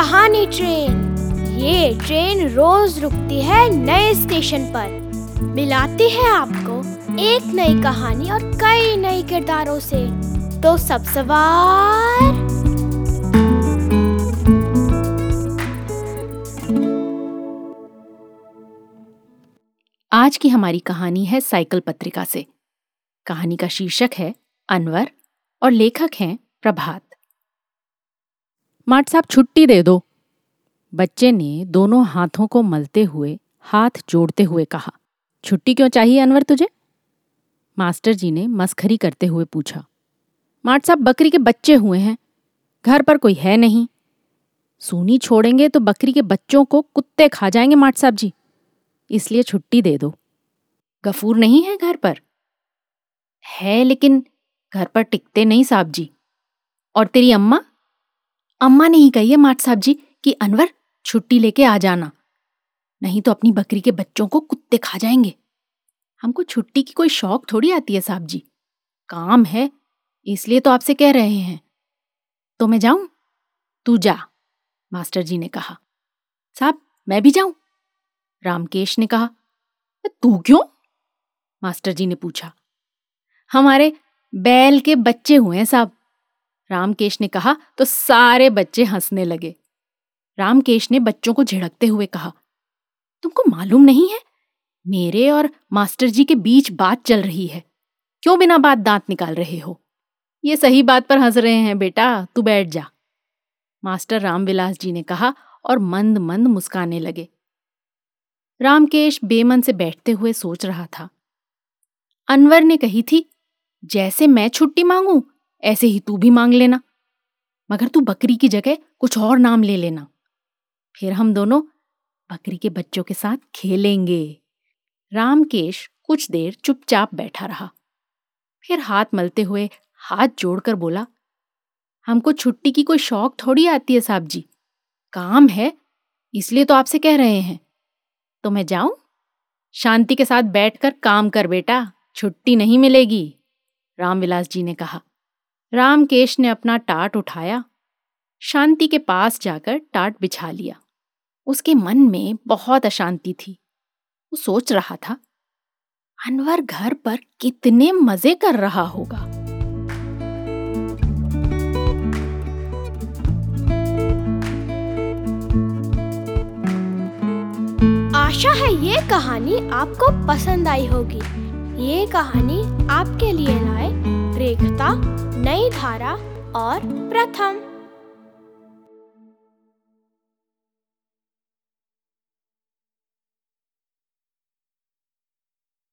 Train. ये train रोज रुकती है नए स्टेशन पर। मिलाती है आपको एक नई कहानी और कई नए किरदारों से। तो सब सवार। आज की हमारी कहानी है साइकिल पत्रिका से। कहानी का शीर्षक है अनवर और लेखक हैं प्रभात। माट साहब, छुट्टी दे दो। बच्चे ने दोनों हाथों को मलते हुए हाथ जोड़ते हुए कहा, छुट्टी क्यों चाहिए अनवर तुझे? मास्टर जी ने मस्खरी करते हुए पूछा, माट साहब, बकरी के बच्चे हुए हैं, घर पर कोई है नहीं। सूनी छोड़ेंगे तो बकरी के बच्चों को कुत्ते खा जाएँगे माट साहब जी, इसलिए छुट्टी दे दो। गफूर नहीं है घर पर? है, लेकिन घर पर टिकते नहीं साहब जी। और तेरी अम्मा? अम्मा ने ही कही है माट साहब जी कि अनवर, छुट्टी लेके आ जाना। नहीं तो अपनी बकरी के बच्चों को कुत्ते खा जाएँगे। हमको छुट्टी की कोई शौक थोड़ी आती है साहब जी। काम है, इसलिए तो आपसे कह रहे हैं। तो मैं जाऊँ? तू जा, मास्टर जी ने कहा। साहब, मैं भी जाऊँ? रामकेश ने कहा। तू क्यों? मास्टर जी ने पूछा। हमारे बैल के बच्चे हुए हैं साहब। रामकेश ने कहा तो सारे बच्चे हंसने लगे। रामकेश ने बच्चों को झिड़कते हुए कहा, तुमको मालूम नहीं है? मेरे और मास्टर जी के बीच बात चल रही है। क्यों बिना बात दांत निकाल रहे हो? ये सही बात पर हंस रहे हैं, बेटा। तू बैठ जा। मास्टर रामविलास जी ने कहा और मंद मंद मुस्काने लगे। रामकेश बेमन से बैठते हुए सोच रहा था। अनवर ने कही थी, जैसे मैं छुट्टी मांगू ऐसे ही तू भी मांग लेना। मगर तू बकरी की जगह कुछ और नाम ले लेना। फिर हम दोनों बकरी के बच्चों के साथ खेलेंगे। रामकेश कुछ देर चुपचाप बैठा रहा। फिर हाथ मलते हुए हाथ जोड़कर बोला, हमको छुट्टी की कोई शौक थोड़ी आती है साहब जी। काम है, इसलिए तो आपसे कह रहे हैं। तो मैं जाऊँ? शांति के साथ बैठकर काम कर बेटा, छुट्टी नहीं मिलेगी, रामविलास जी ने कहा। रामकेश ने अपना टाट उठाया। शांति के पास जाकर टाट बिछा लिया। उसके मन में बहुत अशांति थी। वो सोच रहा था, अनवर घर पर कितने मज़े कर रहा होगा। आशा है ये कहानी आपको पसंद आई होगी। ये कहानी आपके लिए लाए धारा और प्रथम।